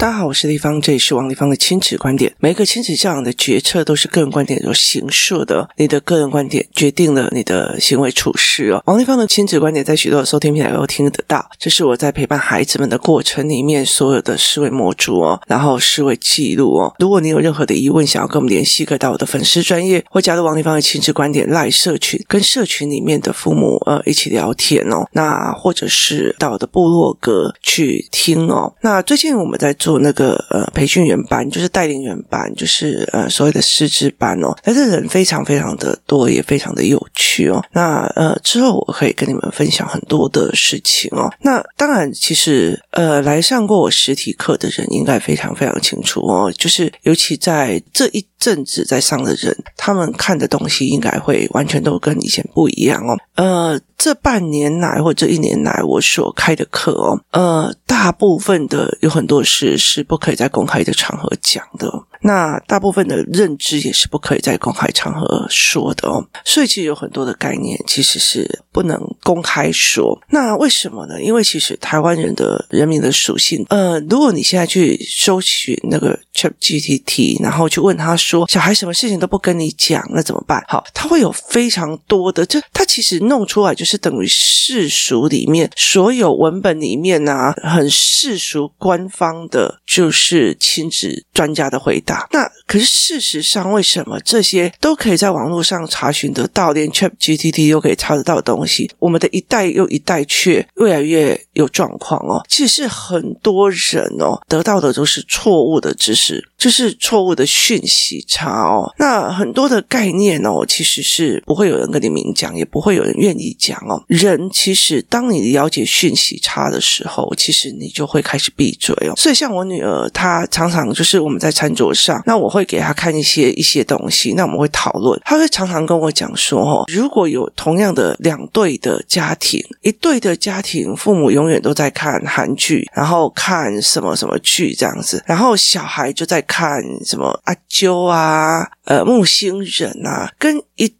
大家好，我是丽芳，这里是王丽芳的亲子观点。每一个亲子教养的决策都是个人观点所形塑的，你的个人观点决定了你的行为处事哦。王丽芳的亲子观点在许多的收听平台都听得到，这是我在陪伴孩子们的过程里面所有的思维模组哦，然后思维记录哦。如果你有任何的疑问，想要跟我们联系，可以到我的粉丝专业或加入王丽芳的亲子观点赖社群，跟社群里面的父母呃一起聊天哦。那或者是到我的部落格去听哦。那最近我们在做。做那个呃培训员班，就是带领员班，就是呃所谓的师资班哦，但是人非常非常的多，也非常的有趣哦。那呃之后我可以跟你们分享很多的事情哦。那当然，其实呃来上过我实体课的人应该非常非常清楚哦，就是尤其在这一正直在上的人，他们看的东西应该会完全都跟以前不一样哦。呃，这半年来或者这一年来我所开的课哦，呃，大部分的有很多事。是不可以在公开的场合讲的。那大部分的认知也是不可以在公开场合说的哦。所以其实有很多的概念其实是不能公开说。那为什么呢？因为其实台湾人的人民的属性，呃，如果你现在去搜寻那个 ChatGPT，然后去问他说，小孩什么事情都不跟你讲，那怎么办？好，他会有非常多的，这他其实弄出来就是等于世俗里面所有文本里面啊，很世俗官方的。就是亲子专家的回答。那可是事实上，为什么这些都可以在网络上查询得到，连 ChatGPT 都可以查得到的东西，我们的一代又一代却越来越有状况哦？其实是很多人哦得到的都是错误的知识，就是错误的讯息差哦。那很多的概念哦，其实是不会有人跟你明讲，也不会有人愿意讲哦。人其实当你了解讯息差的时候，其实你就会开始闭嘴哦。所以像我。女儿她常常就是我们在餐桌，上那我会给他看一些一些东西，那我们会讨论。他会常常跟我讲说：“哦，如果有同样的两对的家庭，一对的家庭父母永远都在看韩剧，然后看什么什么剧这样子，然后小孩就在看什么阿啾啊，呃，木星人啊，跟一。”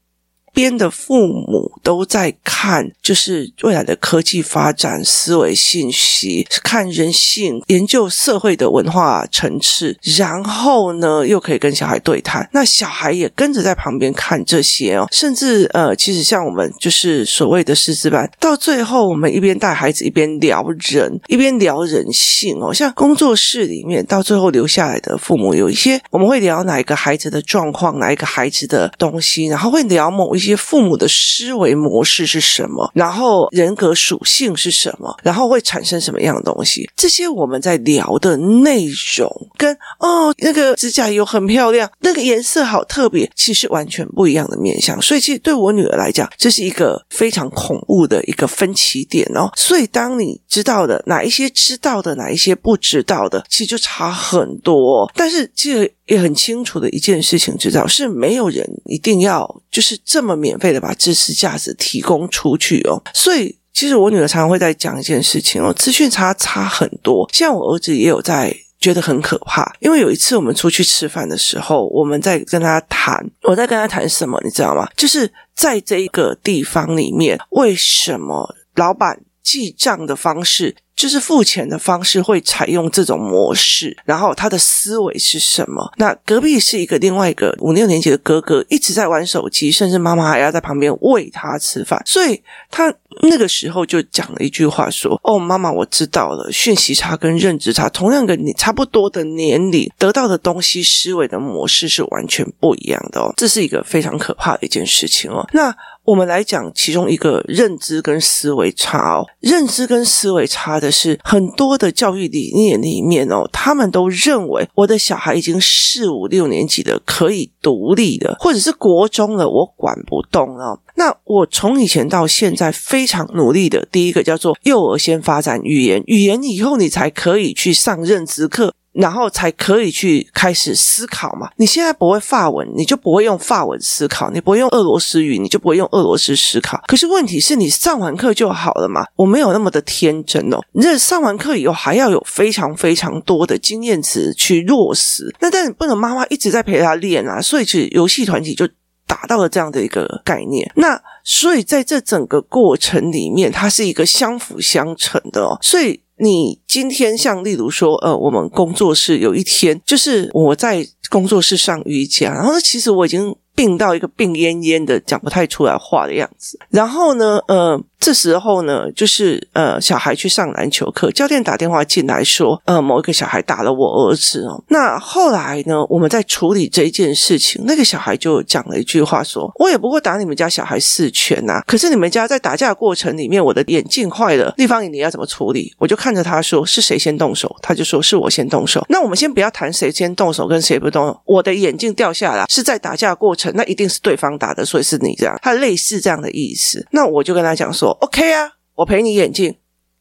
边的父母都在看，就是未来的科技发展、思维信息，看人性、研究社会的文化层次，然后呢，又可以跟小孩对谈。那小孩也跟着在旁边看这些哦，甚至呃，其实像我们就是所谓的师资班，到最后我们一边带孩子一边聊人，一边聊人性哦。像工作室里面，到最后留下来的父母有一些，我们会聊哪一个孩子的状况，哪一个孩子的东西，然后会聊某一一些。父母的思维模式是什么？然后人格属性是什么？然后会产生什么样的东西？这些我们在聊的内容跟哦，那个指甲油很漂亮，那个颜色好特别，其实完全不一样的面相。所以，其实对我女儿来讲，这是一个非常恐怖的一个分歧点哦。所以，当你知道的哪一些知道的，哪一些不知道的，其实就差很多。但是，其实。也很清楚的一件事情，知道是没有人一定要就是这么免费的把知识价值提供出去哦。所以，其实我女儿常常会在讲一件事情哦，资讯差差很多。像我儿子也有在觉得很可怕，因为有一次我们出去吃饭的时候，我们在跟他谈，我在跟他谈什么，你知道吗？就是在这个地方里面，为什么老板记账的方式？就是付钱的方式会采用这种模式，然后他的思维是什么？那隔壁是一个另外一个五六年级的哥哥，一直在玩手机，甚至妈妈还要在旁边喂他吃饭，所以他那个时候就讲了一句话说：“哦，妈妈，我知道了，讯息差跟认知差，同样跟你差不多的年龄得到的东西，思维的模式是完全不一样的哦，这是一个非常可怕的一件事情哦。”那我们来讲其中一个认知跟思维差哦，认知跟思维差的。是很多的教育理念里面哦，他们都认为我的小孩已经四五六年级的可以独立的，或者是国中了，我管不动了。那我从以前到现在非常努力的，第一个叫做幼儿先发展语言，语言以后你才可以去上认知课。然后才可以去开始思考嘛。你现在不会法文，你就不会用法文思考；你不会用俄罗斯语，你就不会用俄罗斯思考。可是问题是你上完课就好了嘛？我没有那么的天真哦。你这上完课以后还要有非常非常多的经验值去落实。那但不能妈妈一直在陪他练啊。所以其实游戏团体就达到了这样的一个概念。那所以在这整个过程里面，它是一个相辅相成的哦。所以。你今天像例如说，呃，我们工作室有一天，就是我在工作室上瑜伽，然后，其实我已经病到一个病恹恹的，讲不太出来话的样子。然后呢，呃。这时候呢，就是呃，小孩去上篮球课，教练打电话进来说，呃，某一个小孩打了我儿子哦。那后来呢，我们在处理这一件事情，那个小孩就讲了一句话说，我也不过打你们家小孩四拳呐，可是你们家在打架过程里面，我的眼镜坏了，立方你要怎么处理？我就看着他说，是谁先动手？他就说是我先动手。那我们先不要谈谁先动手跟谁不动，我的眼镜掉下来是在打架过程，那一定是对方打的，所以是你这样，他类似这样的意思。那我就跟他讲说。OK 啊，我赔你眼镜，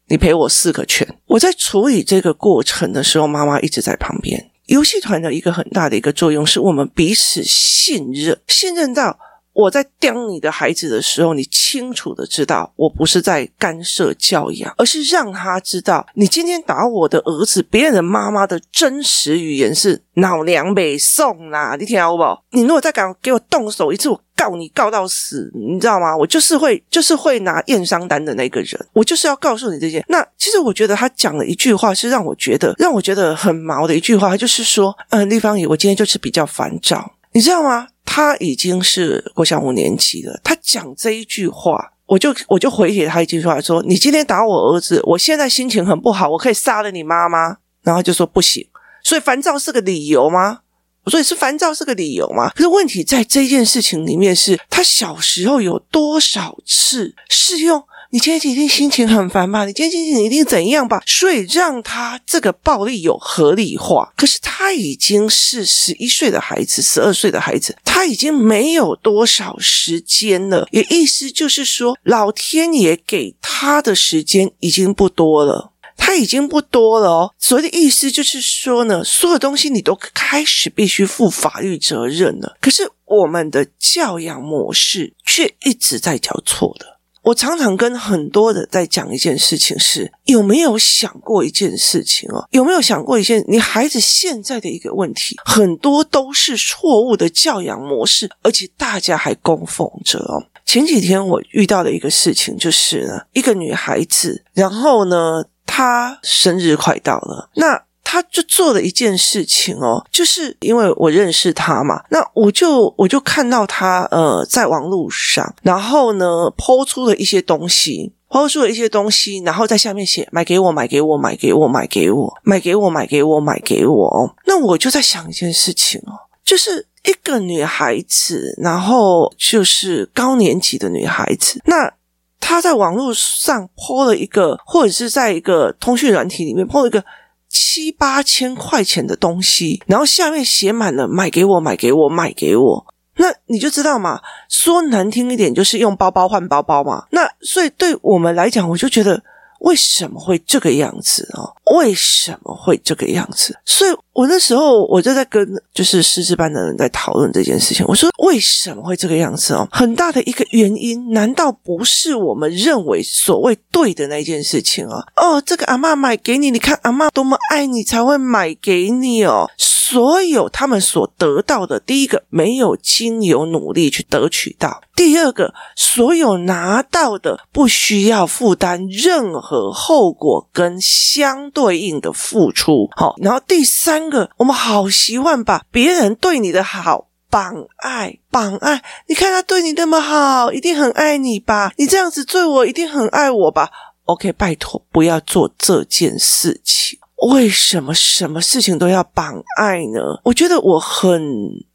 你赔我四个圈。我在处理这个过程的时候，妈妈一直在旁边。游戏团的一个很大的一个作用是我们彼此信任，信任到。我在刁你的孩子的时候，你清楚的知道，我不是在干涉教养，而是让他知道，你今天打我的儿子，别人的妈妈的真实语言是老娘没送啦，你听好不？你如果再敢给我动手一次，我告你告到死，你知道吗？我就是会，就是会拿验伤单的那个人，我就是要告诉你这些。那其实我觉得他讲了一句话，是让我觉得让我觉得很毛的一句话，就是说，嗯，立方宇，我今天就是比较烦躁，你知道吗？他已经是国小五年级了，他讲这一句话，我就我就回给他一句话说：“你今天打我儿子，我现在心情很不好，我可以杀了你妈妈。”然后就说不行，所以烦躁是个理由吗？我说是烦躁是个理由吗？可是问题在这件事情里面是，他小时候有多少次是用？你今天一定心情很烦吧？你今天心情一定怎样吧？所以让他这个暴力有合理化。可是他已经是十一岁的孩子，十二岁的孩子，他已经没有多少时间了。也意思就是说，老天爷给他的时间已经不多了，他已经不多了哦。所谓的意思就是说呢，所有东西你都开始必须负法律责任了。可是我们的教养模式却一直在教错的。我常常跟很多人在讲一件事情是，有没有想过一件事情哦？有没有想过一件你孩子现在的一个问题，很多都是错误的教养模式，而且大家还供奉着哦。前几天我遇到的一个事情就是呢，一个女孩子，然后呢，她生日快到了，那。他就做了一件事情哦，就是因为我认识他嘛，那我就我就看到他呃在网络上，然后呢抛出了一些东西，抛出了一些东西，然后在下面写买给我，买给我，买给我，买给我，买给我，买给我，买给我。那我就在想一件事情哦，就是一个女孩子，然后就是高年级的女孩子，那她在网络上抛了一个，或者是在一个通讯软体里面抛了一个。七八千块钱的东西，然后下面写满了“买给我，买给我，买给我”，那你就知道嘛。说难听一点，就是用包包换包包嘛。那所以对我们来讲，我就觉得。为什么会这个样子哦？为什么会这个样子？所以我那时候我就在跟就是师资班的人在讨论这件事情。我说为什么会这个样子哦？很大的一个原因，难道不是我们认为所谓对的那件事情啊？哦，这个阿嬷买给你，你看阿嬷多么爱你才会买给你哦。所有他们所得到的，第一个没有经由努力去得取到；第二个，所有拿到的不需要负担任何后果跟相对应的付出。好，然后第三个，我们好习惯把别人对你的好绑爱绑爱。你看他对你那么好，一定很爱你吧？你这样子对我，一定很爱我吧？OK，拜托，不要做这件事情。为什么什么事情都要绑爱呢？我觉得我很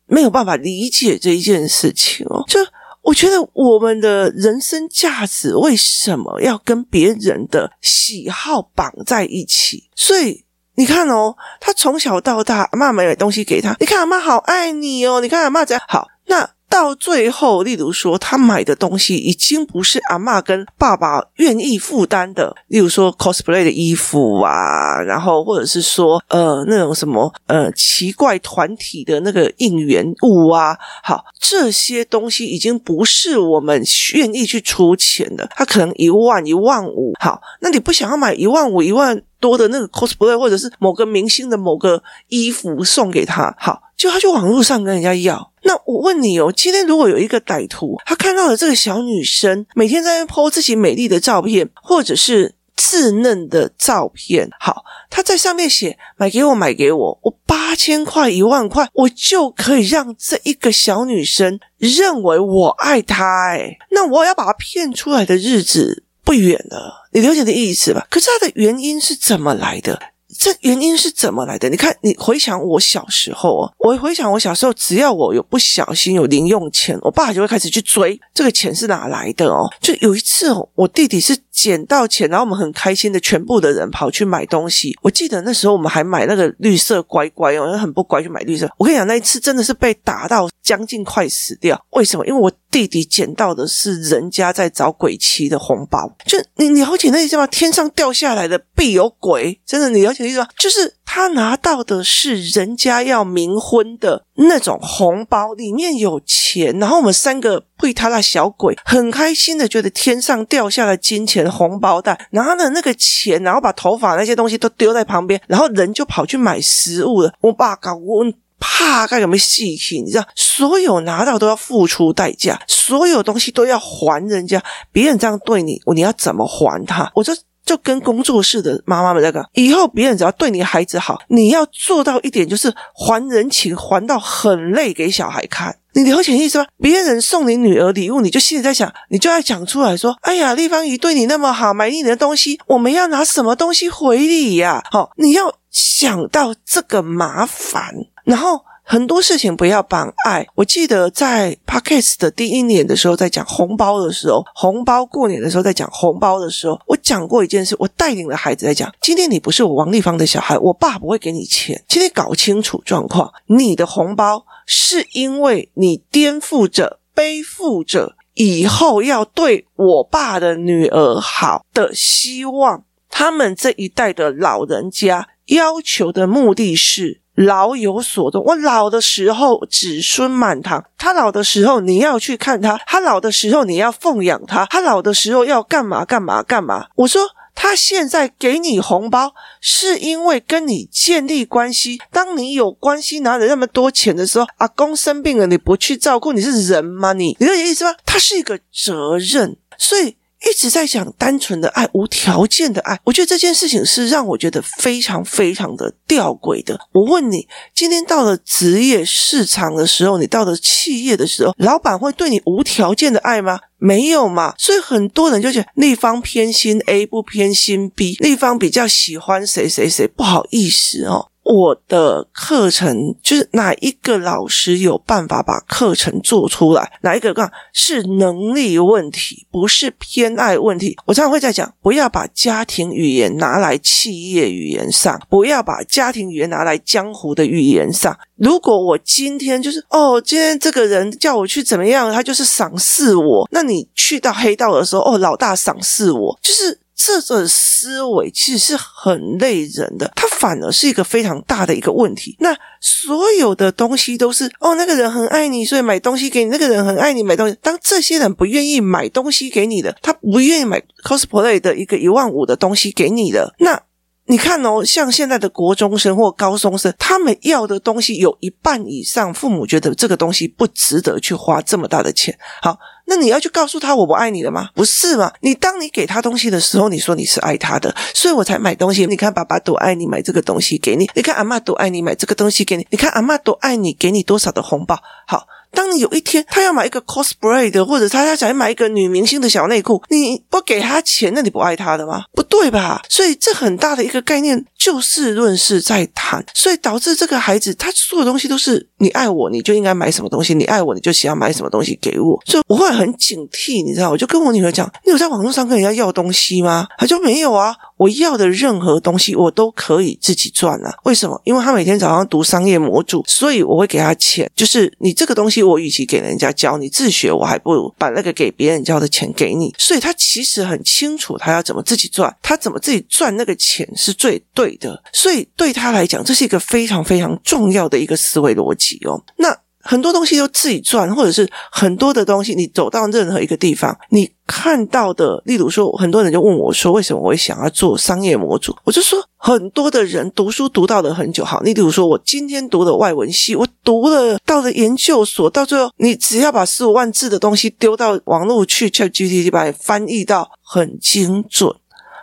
没有办法理解这一件事情哦。就我觉得我们的人生价值为什么要跟别人的喜好绑在一起？所以你看哦，他从小到大，阿妈买东西给他，你看阿嬷好爱你哦，你看阿嬷怎样好那。到最后，例如说，他买的东西已经不是阿嬷跟爸爸愿意负担的，例如说 cosplay 的衣服啊，然后或者是说，呃，那种什么呃奇怪团体的那个应援物啊，好，这些东西已经不是我们愿意去出钱的。他可能一万、一万五，好，那你不想要买一万五、一万多的那个 cosplay，或者是某个明星的某个衣服送给他，好，就他去网络上跟人家要。那我问你哦，今天如果有一个歹徒，他看到了这个小女生每天在那 po 自己美丽的照片，或者是稚嫩的照片。好，他在上面写买给我，买给我，我八千块、一万块，我就可以让这一个小女生认为我爱她。哎，那我要把她骗出来的日子不远了，你了解的意思吧？可是它的原因是怎么来的？这原因是怎么来的？你看，你回想我小时候啊，我回想我小时候，只要我有不小心有零用钱，我爸就会开始去追这个钱是哪来的哦。就有一次哦，我弟弟是捡到钱，然后我们很开心的全部的人跑去买东西。我记得那时候我们还买那个绿色乖乖哦，很不乖去买绿色。我跟你讲，那一次真的是被打到将近快死掉。为什么？因为我弟弟捡到的是人家在找鬼妻的红包。就你了解那意思吗？天上掉下来的必有鬼，真的你了解意思吗。就是他拿到的是人家要冥婚的那种红包，里面有钱，然后我们三个会他那小鬼很开心的觉得天上掉下了金钱红包袋，拿了那个钱，然后把头发那些东西都丢在旁边，然后人就跑去买食物了。我爸搞我怕该有没有细气，你知道，所有拿到都要付出代价，所有东西都要还人家，别人这样对你，你要怎么还他？我说。就跟工作室的妈妈们在讲，以后别人只要对你孩子好，你要做到一点，就是还人情，还到很累给小孩看。你了解意思吗？别人送你女儿礼物，你就心里在想，你就要讲出来说：“哎呀，丽芳姨对你那么好，买你的东西，我们要拿什么东西回礼呀？”好，你要想到这个麻烦，然后。很多事情不要绑爱。我记得在 Podcast 的第一年的时候，在讲红包的时候，红包过年的时候，在讲红包的时候，我讲过一件事。我带领了孩子在讲：今天你不是我王丽芳的小孩，我爸不会给你钱。请你搞清楚状况，你的红包是因为你颠覆着、背负着以后要对我爸的女儿好的希望。他们这一代的老人家要求的目的是。老有所终，我老的时候子孙满堂，他老的时候你要去看他，他老的时候你要奉养他，他老的时候要干嘛干嘛干嘛。我说他现在给你红包，是因为跟你建立关系。当你有关系拿了那么多钱的时候，阿公生病了你不去照顾，你是人吗？你你有意思吗？他是一个责任，所以。一直在讲单纯的爱、无条件的爱，我觉得这件事情是让我觉得非常非常的吊诡的。我问你，今天到了职业市场的时候，你到了企业的时候，老板会对你无条件的爱吗？没有嘛。所以很多人就觉得丽芳偏心 A 不偏心 B，那方比较喜欢谁谁谁，不好意思哦。我的课程就是哪一个老师有办法把课程做出来？哪一个讲是能力问题，不是偏爱问题。我常常会在讲，不要把家庭语言拿来企业语言上，不要把家庭语言拿来江湖的语言上。如果我今天就是哦，今天这个人叫我去怎么样，他就是赏识我。那你去到黑道的时候，哦，老大赏识我，就是。这种思维其实是很累人的，它反而是一个非常大的一个问题。那所有的东西都是哦，那个人很爱你，所以买东西给你；那个人很爱你，买东西。当这些人不愿意买东西给你的，他不愿意买 cosplay 的一个一万五的东西给你的，那你看哦，像现在的国中生或高中生，他们要的东西有一半以上，父母觉得这个东西不值得去花这么大的钱。好。那你要去告诉他我不爱你了吗？不是嘛？你当你给他东西的时候，你说你是爱他的，所以我才买东西。你看爸爸多爱你，买这个东西给你；你看阿嬷多爱你，买这个东西给你；你看阿嬷多爱你，给你多少的红包。好。当你有一天他要买一个 cosplay 的，或者他他想要买一个女明星的小内裤，你不给他钱，那你不爱他的吗？不对吧？所以这很大的一个概念，就事论事在谈，所以导致这个孩子他所有东西都是你爱我，你就应该买什么东西；你爱我，你就想要买什么东西给我。所以我会很警惕，你知道，我就跟我女儿讲：你有在网络上跟人家要东西吗？她就没有啊。我要的任何东西，我都可以自己赚啊。为什么？因为他每天早上读商业模组，所以我会给他钱。就是你这个东西，我与其给人家教，你自学，我还不如把那个给别人教的钱给你。所以他其实很清楚，他要怎么自己赚，他怎么自己赚那个钱是最对的。所以对他来讲，这是一个非常非常重要的一个思维逻辑哦。那。很多东西都自己赚，或者是很多的东西，你走到任何一个地方，你看到的，例如说，很多人就问我说，为什么我会想要做商业模组？我就说，很多的人读书读到了很久，好，你比如说，我今天读的外文系，我读了到了研究所，到最后，你只要把十五万字的东西丢到网络去，ChatGPT 把它翻译到很精准。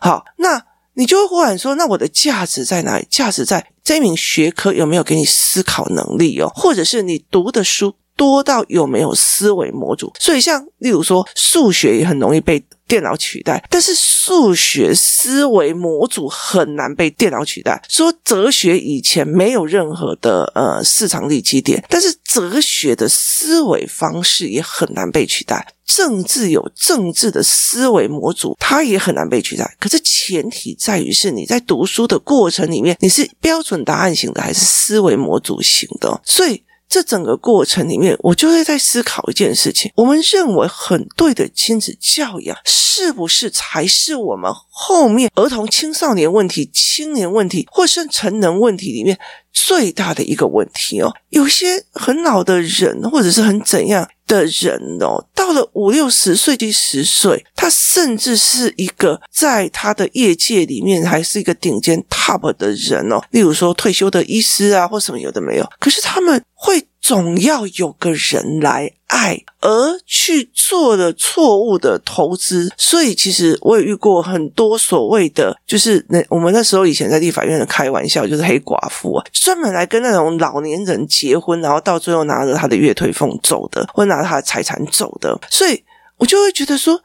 好，那你就会忽然说，那我的价值在哪里？价值在这一门学科有没有给你思考能力哦？或者是你读的书多到有没有思维模组？所以像例如说，数学也很容易被。电脑取代，但是数学思维模组很难被电脑取代。说哲学以前没有任何的呃市场利基点，但是哲学的思维方式也很难被取代。政治有政治的思维模组，它也很难被取代。可是前提在于是你在读书的过程里面，你是标准答案型的还是思维模组型的？所以。这整个过程里面，我就会在思考一件事情：我们认为很对的亲子教养，是不是才是我们后面儿童、青少年问题、青年问题，或是成人问题里面最大的一个问题哦？有些很老的人，或者是很怎样的人哦，到了五六十岁、七十岁，他甚至是一个在他的业界里面还是一个顶尖 top 的人哦。例如说退休的医师啊，或什么有的没有，可是他们会。总要有个人来爱，而去做了错误的投资。所以，其实我也遇过很多所谓的，就是那我们那时候以前在立法院的开玩笑，就是黑寡妇啊，专门来跟那种老年人结婚，然后到最后拿着他的月退俸走的，或拿他的财产走的。所以我就会觉得说。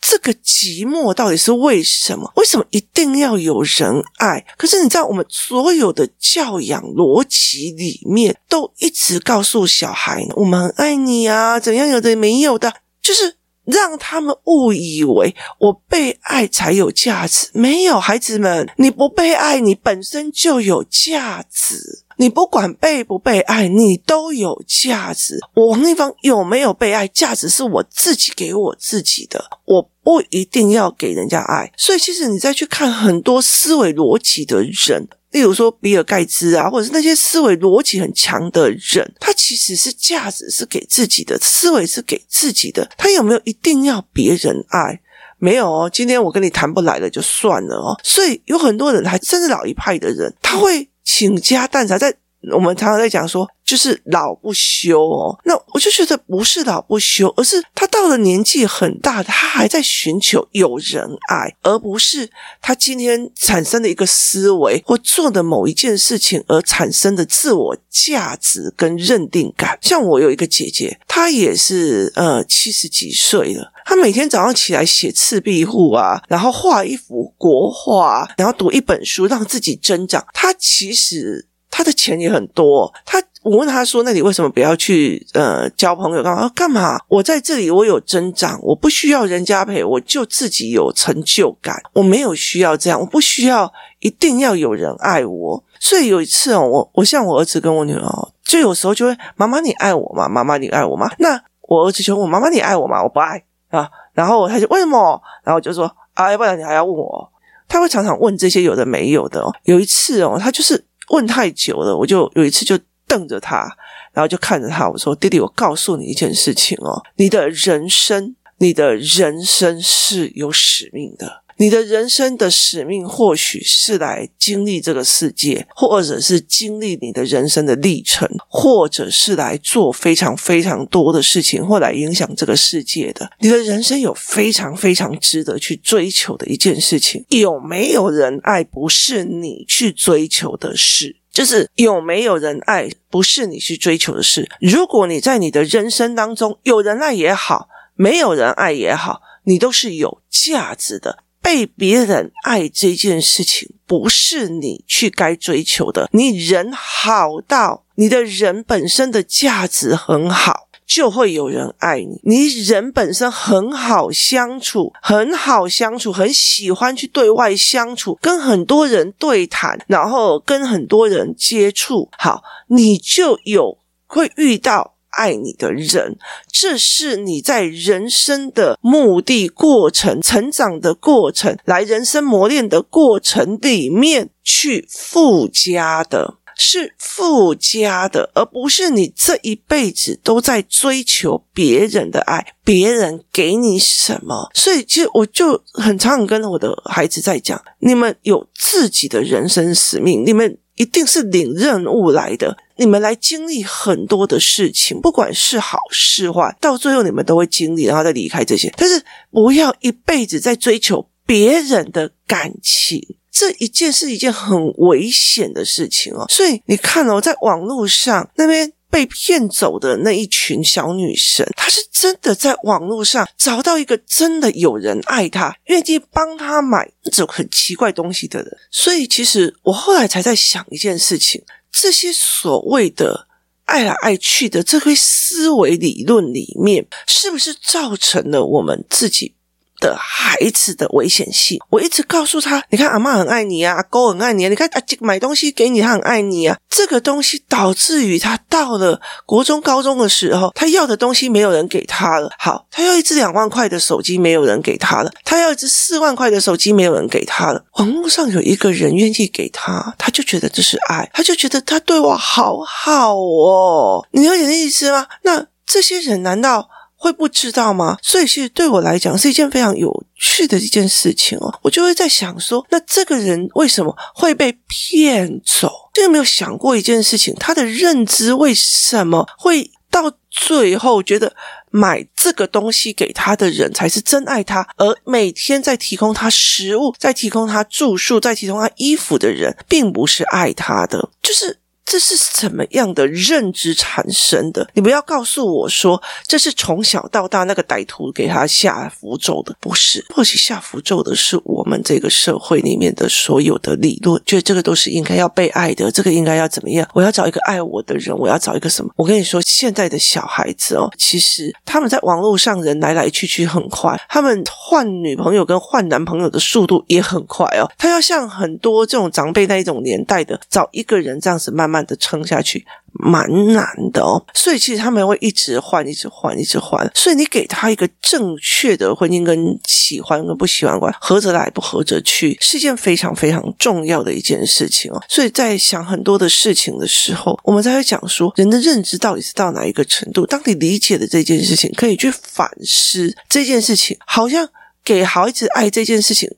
这个寂寞到底是为什么？为什么一定要有人爱？可是你知道，我们所有的教养逻辑里面都一直告诉小孩：“我们很爱你啊，怎样有的没有的，就是让他们误以为我被爱才有价值。没有，孩子们，你不被爱，你本身就有价值。”你不管被不被爱，你都有价值。我王丽芳有没有被爱，价值是我自己给我自己的，我不一定要给人家爱。所以，其实你再去看很多思维逻辑的人，例如说比尔盖茨啊，或者是那些思维逻辑很强的人，他其实是价值是给自己的，思维是给自己的。他有没有一定要别人爱？没有哦。今天我跟你谈不来了，就算了哦。所以有很多人还真是老一派的人，他会。请家荡产，在我们常常在讲说，就是老不休哦。那我就觉得不是老不休，而是他到了年纪很大，他还在寻求有人爱，而不是他今天产生的一个思维或做的某一件事情而产生的自我价值跟认定感。像我有一个姐姐，她也是呃七十几岁了，她每天早上起来写赤壁赋啊，然后画一幅国画，然后读一本书，让自己增长。她其实。他的钱也很多，他我问他说：“那你为什么不要去呃交朋友干嘛？干嘛？我在这里我有增长，我不需要人家陪，我就自己有成就感，我没有需要这样，我不需要一定要有人爱我。所以有一次哦，我我像我儿子跟我女儿，就有时候就会妈妈你爱我吗？妈妈你爱我吗？那我儿子就问我妈妈你爱我吗？我不爱啊。然后他就为什么？然后就说啊，要不然你还要问我？他会常常问这些有的没有的哦。有一次哦，他就是。问太久了，我就有一次就瞪着他，然后就看着他，我说：“弟弟，我告诉你一件事情哦，你的人生，你的人生是有使命的。你的人生的使命或许是来经历这个世界，或者是经历你的人生的历程，或者是来做非常非常多的事情，或来影响这个世界的。你的人生有非常非常值得去追求的一件事情。有没有人爱，不是你去追求的事，就是有没有人爱，不是你去追求的事。如果你在你的人生当中有人爱也好，没有人爱也好，你都是有价值的。被别人爱这件事情，不是你去该追求的。你人好到你的人本身的价值很好，就会有人爱你。你人本身很好相处，很好相处，很喜欢去对外相处，跟很多人对谈，然后跟很多人接触，好，你就有会遇到。爱你的人，这是你在人生的目的过程、成长的过程、来人生磨练的过程里面去附加的，是附加的，而不是你这一辈子都在追求别人的爱，别人给你什么。所以，其实我就很常跟我的孩子在讲：你们有自己的人生使命，你们。一定是领任务来的，你们来经历很多的事情，不管是好是坏，到最后你们都会经历，然后再离开这些。但是不要一辈子在追求别人的感情。这一件是一件很危险的事情哦，所以你看哦，在网络上那边被骗走的那一群小女生，她是真的在网络上找到一个真的有人爱她，愿意帮她买那种很奇怪东西的人。所以，其实我后来才在想一件事情：这些所谓的爱来爱去的这个思维理论里面，是不是造成了我们自己的孩子的危险性，我一直告诉他：你看，阿妈很爱你啊，阿公很爱你啊。你看，啊，买东西给你，他很爱你啊。这个东西导致于他到了国中、高中的时候，他要的东西没有人给他了。好，他要一支两万块的手机，没有人给他了；他要一支四万块的手机，没有人给他了。网络上有一个人愿意给他，他就觉得这是爱，他就觉得他对我好好哦。你有点意思吗？那这些人难道？会不知道吗？所以其实对我来讲是一件非常有趣的一件事情哦。我就会在想说，那这个人为什么会被骗走？就有没有想过一件事情？他的认知为什么会到最后觉得买这个东西给他的人才是真爱他，而每天在提供他食物、在提供他住宿、在提供他衣服的人，并不是爱他的，就是。这是怎么样的认知产生的？你不要告诉我说这是从小到大那个歹徒给他下符咒的，不是。或许下符咒的是我们这个社会里面的所有的理论，觉得这个都是应该要被爱的，这个应该要怎么样？我要找一个爱我的人，我要找一个什么？我跟你说，现在的小孩子哦，其实他们在网络上人来来去去很快，他们换女朋友跟换男朋友的速度也很快哦。他要像很多这种长辈那一种年代的，找一个人这样子慢慢的撑下去蛮难的哦，所以其实他们会一直换，一直换，一直换。所以你给他一个正确的婚姻跟喜欢跟不喜欢观，合着来不合着去，是一件非常非常重要的一件事情哦。所以在想很多的事情的时候，我们才会讲说，人的认知到底是到哪一个程度？当你理解了这件事情，可以去反思这件事情，好像给孩子爱这件事情。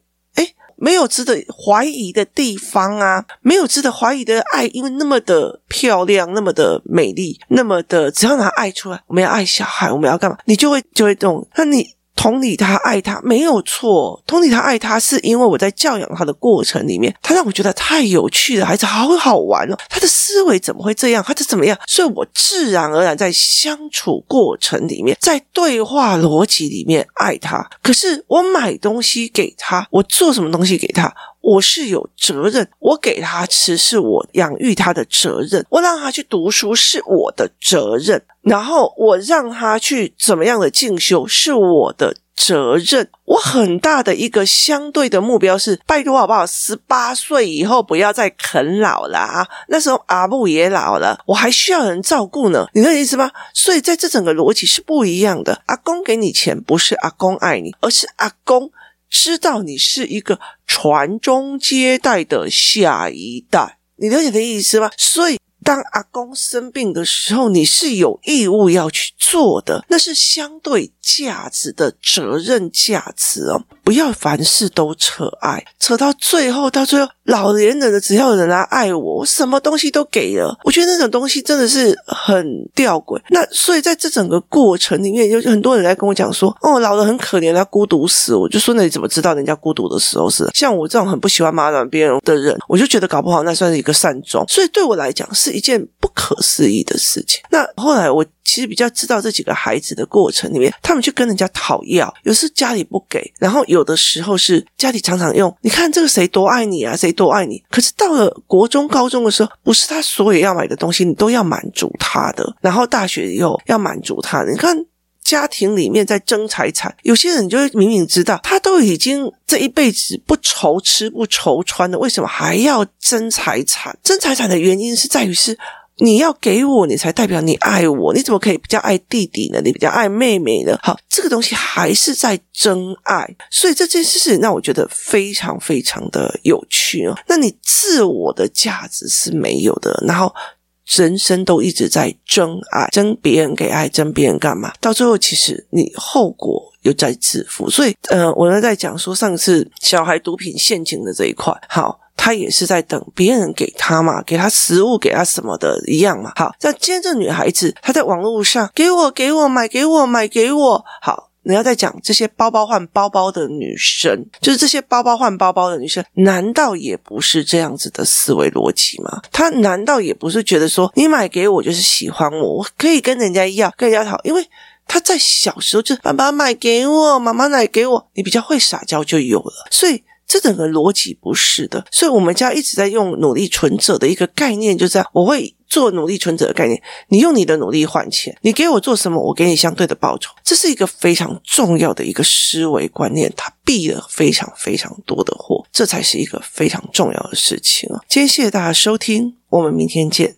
没有值得怀疑的地方啊，没有值得怀疑的爱，因为那么的漂亮，那么的美丽，那么的，只要拿爱出来，我们要爱小孩，我们要干嘛？你就会就会动，那你。同理他爱他没有错，同理他爱他是因为我在教养他的过程里面，他让我觉得太有趣了，孩子好好玩哦。他的思维怎么会这样？他是怎么样？所以我自然而然在相处过程里面，在对话逻辑里面爱他。可是我买东西给他，我做什么东西给他？我是有责任，我给他吃是我养育他的责任，我让他去读书是我的责任，然后我让他去怎么样的进修是我的责任。我很大的一个相对的目标是，拜托好不好？十八岁以后不要再啃老了啊！那时候阿布也老了，我还需要人照顾呢，你的意思吗？所以在这整个逻辑是不一样的。阿公给你钱，不是阿公爱你，而是阿公。知道你是一个传宗接代的下一代，你了解的意思吗？所以，当阿公生病的时候，你是有义务要去做的，那是相对价值的责任价值哦。不要凡事都扯爱，扯到最后，到最后。老年人的只要有人来爱我，我什么东西都给了。我觉得那种东西真的是很吊诡。那所以在这整个过程里面，有很多人来跟我讲说：“哦，老了很可怜，他孤独死。”我就说：“那你怎么知道人家孤独的时候是像我这种很不喜欢麻烦别人的人？”我就觉得搞不好那算是一个善终。所以对我来讲是一件不可思议的事情。那后来我。其实比较知道这几个孩子的过程里面，他们去跟人家讨要，有时家里不给，然后有的时候是家里常常用。你看这个谁多爱你啊，谁多爱你。可是到了国中、高中的时候，不是他所有要买的东西，你都要满足他的。然后大学以后要满足他。你看家庭里面在争财产，有些人就会明明知道他都已经这一辈子不愁吃不愁穿的，为什么还要争财产？争财产的原因是在于是。你要给我，你才代表你爱我。你怎么可以比较爱弟弟呢？你比较爱妹妹呢？好，这个东西还是在争爱，所以这件事情让我觉得非常非常的有趣哦。那你自我的价值是没有的，然后人生都一直在争爱，争别人给爱，争别人干嘛？到最后，其实你后果又在自负。所以，呃，我呢在讲说上次小孩毒品陷阱的这一块，好。他也是在等别人给他嘛，给他食物，给他什么的一样嘛。好，像今天这女孩子，她在网络上给我，给我买，给我买，给我。好，你要再讲这些包包换包包的女生，就是这些包包换包包的女生，难道也不是这样子的思维逻辑吗？她难道也不是觉得说，你买给我就是喜欢我，我可以跟人家要，跟人家讨，因为她在小时候就爸爸买给我，妈妈买给我，你比较会撒娇就有了，所以。这整个逻辑不是的，所以我们家一直在用努力存折的一个概念，就这样，我会做努力存折的概念。你用你的努力换钱，你给我做什么，我给你相对的报酬。这是一个非常重要的一个思维观念，它避了非常非常多的祸，这才是一个非常重要的事情啊！今天谢谢大家收听，我们明天见。